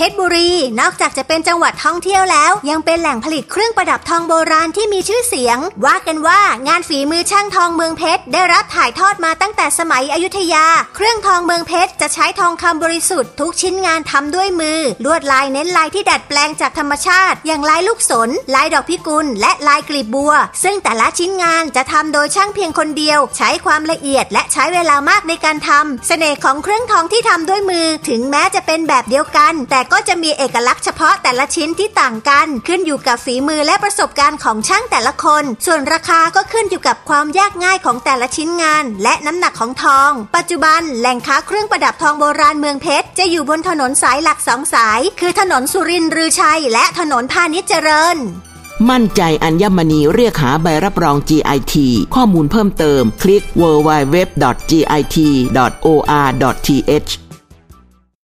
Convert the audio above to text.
เพชรบุรีนอกจากจะเป็นจังหวัดท่องเที่ยวแล้ว ยังเป็นแหล่งผลิตเครื่องประดับทองโบราณที่มีชื่อเสียง ว่ากันว่างานฝีมือช่างทองเมืองเพชรได้รับถ่ายทอดมาตั้งแต่สมัยอยุธยา เครื่องทองเมืองเพชรจะใช้ทองคำบริสุทธิ์ทุกชิ้นงานทำด้วยมือ ลวดลายเน้นลายที่ดัดแปลงจากธรรมชาติ อย่างลายลูกสน ลายดอกพิกุล และลายกลีบบัว ซึ่งแต่ละชิ้นงานจะทำโดยช่างเพียงคนเดียว ใช้ความละเอียดและใช้เวลามากในการทำเสน่ห์ของเครื่องทองที่ทำด้วยมือ ถึงแม้จะเป็นแบบเดียวกัน แต่ก็จะมีเอกลักษณ์เฉพาะแต่ละชิ้นที่ต่างกัน ขึ้นอยู่กับฝีมือและประสบการณ์ของช่างแต่ละคน ส่วนราคาก็ขึ้นอยู่กับความยากง่ายของแต่ละชิ้นงาน และน้ำหนักของทอง ปัจจุบันแหล่งค้าเครื่องประดับทองโบราณเมืองเพชรจะอยู่บนถนนสายหลักสองสาย คือถนนสุรินทร์รือชัย และถนนพาณิชย์เจริญมั่นใจอัญมณีเรียกหาใบรับรอง GIT ข้อมูลเพิ่มเติม คลิก www.git.or.th